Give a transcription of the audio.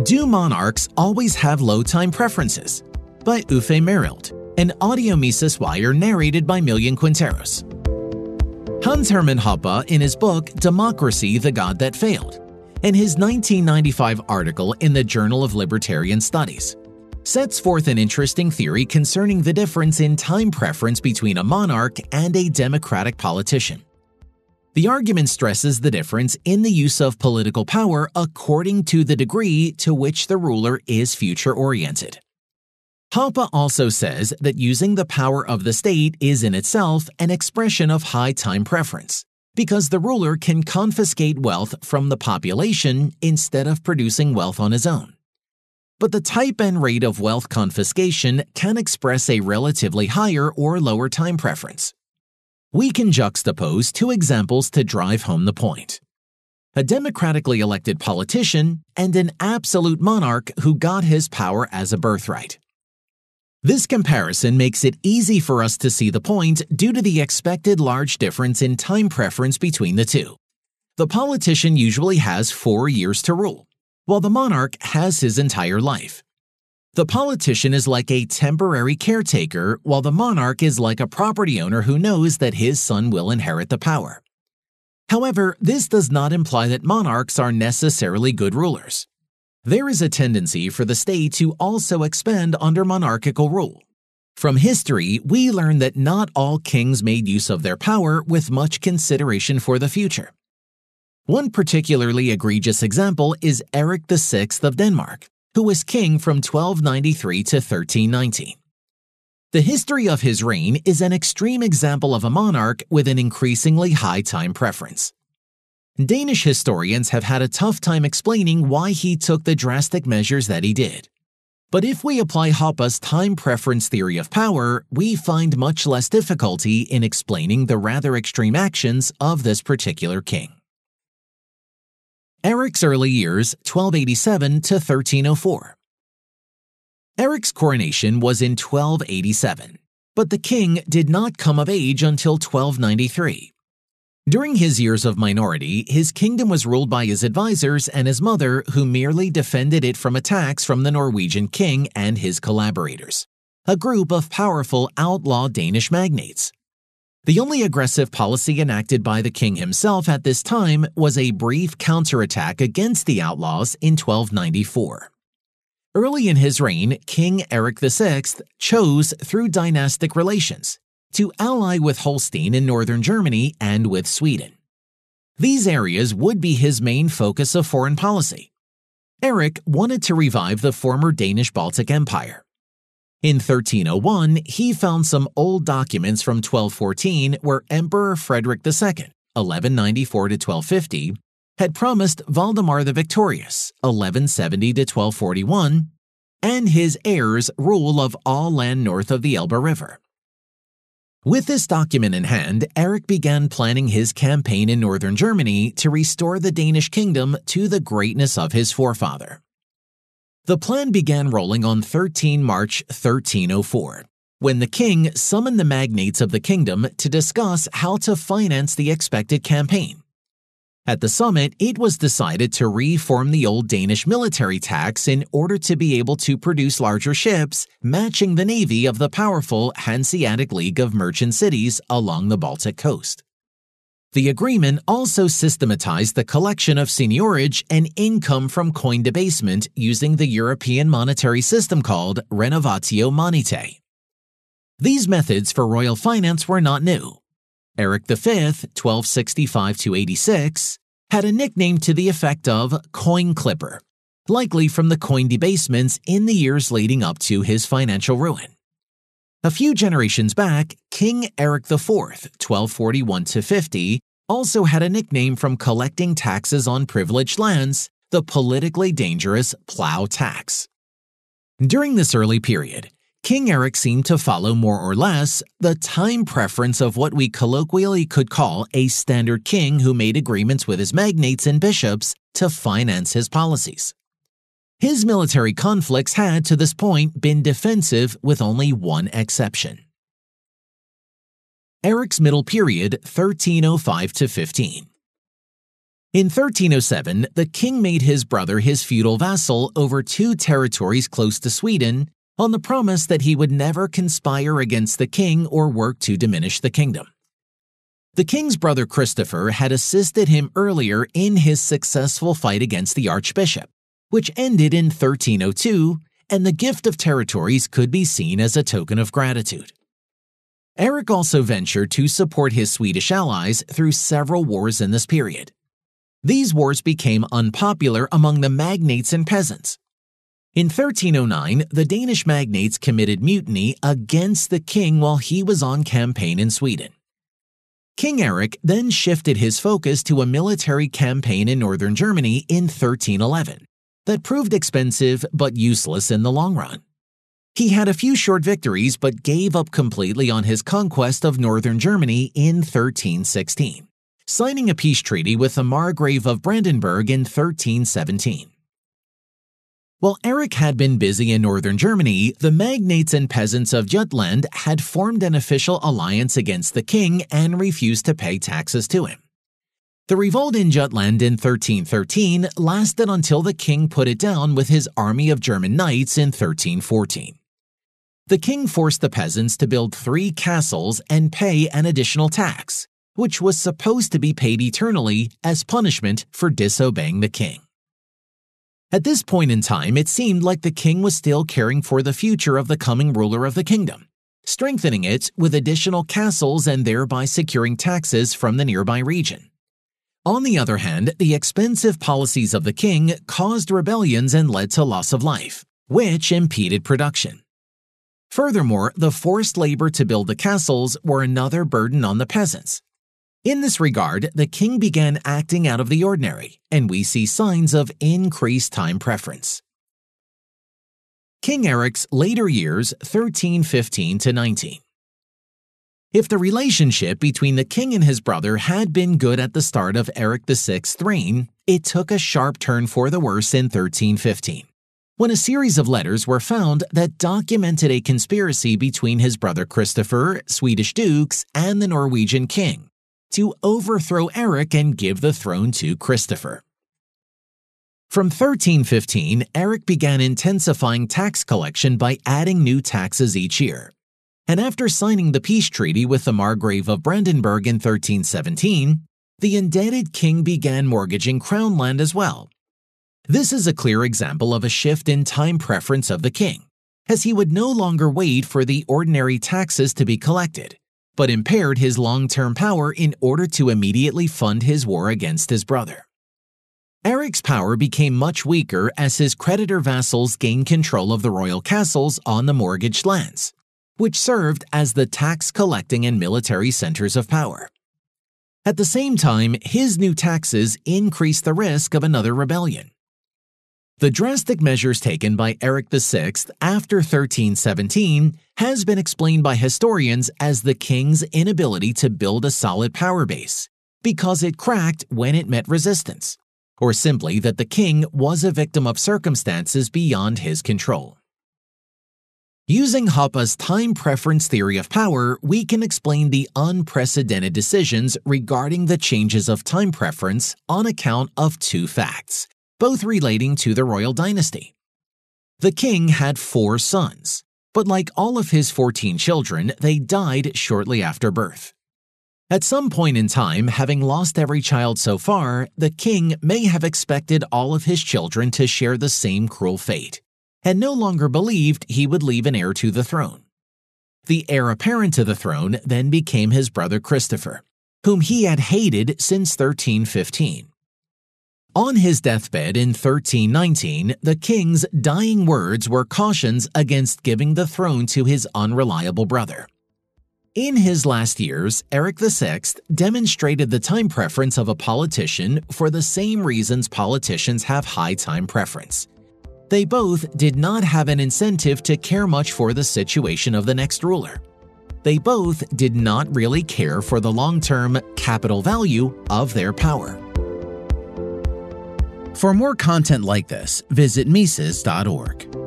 Do monarchs always have low time preferences? By Uffe Merrild, an audio Mises wire narrated by Millian Quinteros. Hans Hermann Hoppe, in his book Democracy The God That Failed, and his 1995 article in the Journal of Libertarian Studies, sets forth an interesting theory concerning the difference in time preference between a monarch and a democratic politician. The argument stresses the difference in the use of political power according to the degree to which the ruler is future oriented. Hoppe also says that using the power of the state is in itself an expression of high time preference, because the ruler can confiscate wealth from the population instead of producing wealth on his own. But the type and rate of wealth confiscation can express a relatively higher or lower time preference. We can juxtapose two examples to drive home the point a democratically elected politician and an absolute monarch who got his power as a birthright. This comparison makes it easy for us to see the point due to the expected large difference in time preference between the two. The politician usually has four years to rule, while the monarch has his entire life. The politician is like a temporary caretaker, while the monarch is like a property owner who knows that his son will inherit the power. However, this does not imply that monarchs are necessarily good rulers. There is a tendency for the state to also expand under monarchical rule. From history, we learn that not all kings made use of their power with much consideration for the future. One particularly egregious example is Erik VI of Denmark, who was king from 1293 to 1390. The history of his reign is an extreme example of a monarch with an increasingly high time preference. Danish historians have had a tough time explaining why he took the drastic measures that he did. But if we apply Hoppe's time preference theory of power, we find much less difficulty in explaining the rather extreme actions of this particular king. Eric's early years, 1287 to 1304. Eric's coronation was in 1287, but the king did not come of age until 1293. During his years of minority, his kingdom was ruled by his advisors and his mother, who merely defended it from attacks from the Norwegian king and his collaborators, a group of powerful outlaw Danish magnates. The only aggressive policy enacted by the king himself at this time was a brief counterattack against the outlaws in 1294. Early in his reign, King Eric VI chose, through dynastic relations, to ally with Holstein in northern Germany and with Sweden. These areas would be his main focus of foreign policy. Eric wanted to revive the former Danish Baltic Empire. In 1301, he found some old documents from 1214 where Emperor Frederick II, 1194 to 1250, had promised Valdemar the Victorious, 1170 to 1241, and his heirs rule of all land north of the Elbe River. With this document in hand, Eric began planning his campaign in northern Germany to restore the Danish kingdom to the greatness of his forefather. The plan began rolling on 13 March 1304, when the king summoned the magnates of the kingdom to discuss how to finance the expected campaign. At the summit, it was decided to reform the old Danish military tax in order to be able to produce larger ships, matching the navy of the powerful Hanseatic League of Merchant Cities along the Baltic coast. The agreement also systematized the collection of seigniorage and income from coin debasement using the European monetary system called Renovatio Monetae. These methods for royal finance were not new. Eric V, 1265 86, had a nickname to the effect of coin clipper, likely from the coin debasements in the years leading up to his financial ruin. A few generations back, King Eric IV, 1241 50, also had a nickname from collecting taxes on privileged lands, the politically dangerous plough tax. During this early period, King Eric seemed to follow more or less the time preference of what we colloquially could call a standard king who made agreements with his magnates and bishops to finance his policies. His military conflicts had, to this point, been defensive with only one exception. Eric's middle period, 1305 to 15. In 1307, the king made his brother his feudal vassal over two territories close to Sweden on the promise that he would never conspire against the king or work to diminish the kingdom. The king's brother Christopher had assisted him earlier in his successful fight against the archbishop, which ended in 1302, and the gift of territories could be seen as a token of gratitude. Eric also ventured to support his Swedish allies through several wars in this period. These wars became unpopular among the magnates and peasants. In 1309, the Danish magnates committed mutiny against the king while he was on campaign in Sweden. King Eric then shifted his focus to a military campaign in northern Germany in 1311 that proved expensive but useless in the long run. He had a few short victories but gave up completely on his conquest of northern Germany in 1316 signing a peace treaty with the Margrave of Brandenburg in 1317. While Erik had been busy in northern Germany, the magnates and peasants of Jutland had formed an official alliance against the king and refused to pay taxes to him. The revolt in Jutland in 1313 lasted until the king put it down with his army of German knights in 1314. The king forced the peasants to build three castles and pay an additional tax, which was supposed to be paid eternally as punishment for disobeying the king. At this point in time, it seemed like the king was still caring for the future of the coming ruler of the kingdom, strengthening it with additional castles and thereby securing taxes from the nearby region. On the other hand, the expensive policies of the king caused rebellions and led to loss of life, which impeded production. Furthermore, the forced labor to build the castles were another burden on the peasants, in this regard, the king began acting out of the ordinary, and we see signs of increased time preference. King Eric's later years 1315 to 19. If the relationship between the king and his brother had been good at the start of Eric VI's reign, it took a sharp turn for the worse in 1315, when a series of letters were found that documented a conspiracy between his brother Christopher, Swedish dukes, and the Norwegian king to overthrow Eric and give the throne to Christopher. From 1315, Eric began intensifying tax collection by adding new taxes each year. And after signing the peace treaty with the Margrave of Brandenburg in 1317, the indebted king began mortgaging crown land as well. This is a clear example of a shift in time preference of the king, as he would no longer wait for the ordinary taxes to be collected but impaired his long term power in order to immediately fund his war against his brother. Eric's power became much weaker as his creditor vassals gained control of the royal castles on the mortgaged lands, which served as the tax collecting and military centers of power. At the same time, his new taxes increased the risk of another rebellion. The drastic measures taken by Eric VI after 1317 has been explained by historians as the king's inability to build a solid power base, because it cracked when it met resistance, or simply that the king was a victim of circumstances beyond his control. Using Hoppe's time preference theory of power, we can explain the unprecedented decisions regarding the changes of time preference on account of two facts both relating to the royal dynasty. The king had four sons, but like all of his 14 children, they died shortly after birth. At some point in time, having lost every child so far, the king may have expected all of his children to share the same cruel fate, and no longer believed he would leave an heir to the throne. The heir apparent to the throne then became his brother Christopher, whom he had hated since 1315. On his deathbed in 1319, the king's dying words were cautions against giving the throne to his unreliable brother. In his last years, Eric VI demonstrated the time preference of a politician for the same reasons politicians have high time preference. They both did not have an incentive to care much for the situation of the next ruler. They both did not really care for the long term capital value of their power. For more content like this, visit Mises.org.